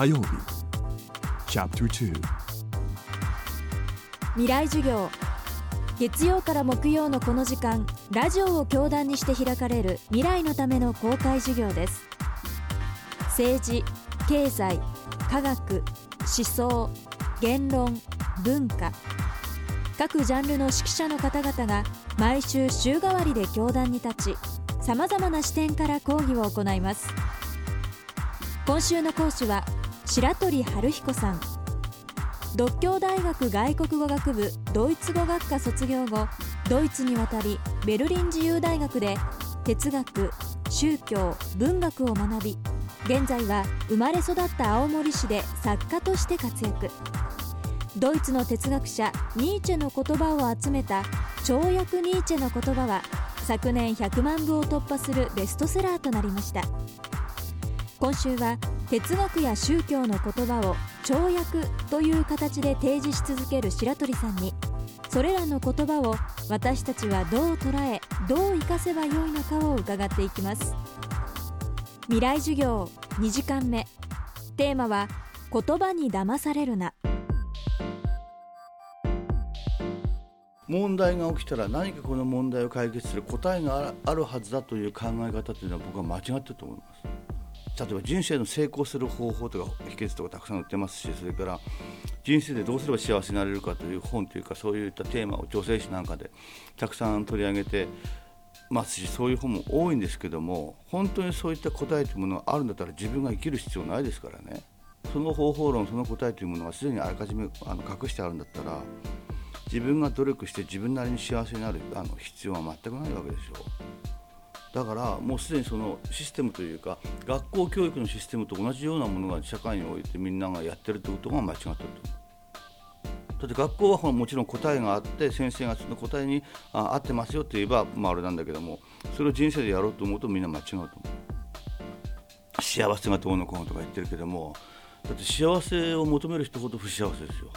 火曜日。チャプター未来授業。月曜から木曜のこの時間ラジオを教壇にして開かれる未来のための公開授業です。政治経済科学思想言論文化。各ジャンルの指揮者の方々が毎週週替わりで教壇に立ちさまざまな視点から講義を行います。今週の講師は白鳥春彦さん。独協大学外国語学部ドイツ語学科卒業後ドイツに渡りベルリン自由大学で哲学宗教文学を学び現在は生まれ育った青森市で作家として活躍。ドイツの哲学者ニーチェの言葉を集めた「跳躍ニーチェの言葉」は昨年100万部を突破するベストセラーとなりました。今週は哲学や宗教の言葉を跳躍という形で提示し続ける白鳥さんにそれらの言葉を私たちはどう捉えどう生かせばよいのかを伺っていきます。未来授業2時間目。テーマは言葉に騙されるな。問題が起きたら何かこの問題を解決する答えがあるはずだという考え方というのは僕は間違ってると思います。例えば人生の成功する方法とか秘訣とかたくさん載ってますしそれから人生でどうすれば幸せになれるかという本というかそういったテーマを女性誌なんかでたくさん取り上げてますしそういう本も多いんですけども本当にそういった答えというものがあるんだったら自分が生きる必要ないですからね。その方法論その答えというものがすでにあらかじめあの隠してあるんだったら自分が努力して自分なりに幸せになるあの必要は全くないわけでしょう。だからもうすでにそのシステムというか学校教育のシステムと同じようなものが社会においてみんながやってるということが間違ってると。だって学校はもちろん答えがあって先生がその答えにあ合ってますよって言えば、まあ、あれなんだけどもそれを人生でやろうと思うとみんな間違うと思う。幸せがどうのこうのとか言ってるけどもだって幸せを求める人ほど不幸せですよ。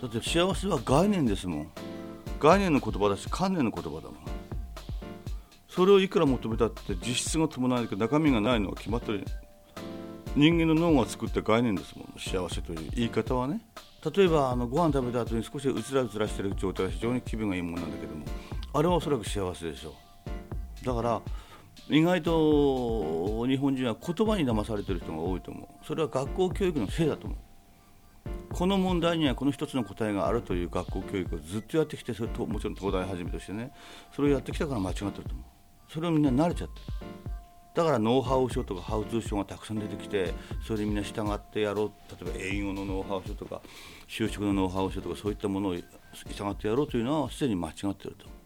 だって幸せは概念ですもん。概念の言葉だし観念の言葉だもん。それをいくら求めたって実質が伴わないけど中身がないのは決まってる。人間の脳が作った概念ですもん幸せという。言い方はね。例えばあのご飯食べた後に少しうつらうつらしてる状態は非常に気分がいいものなんだけども。あれはおそらく幸せでしょう。だから意外と日本人は言葉に騙されてる人が多いと思う。それは学校教育のせいだと思う。この問題にはこの一つの答えがあるという学校教育をずっとやってきてそれともちろん東大はじめとしてね。それをやってきたから間違ってると思う。それをみんな慣れちゃってだからノウハウ書とかハウツー書がたくさん出てきてそれでみんな従ってやろう例えば英語のノウハウ書とか就職のノウハウ書とかそういったものを従ってやろうというのはすでに間違ってると。思う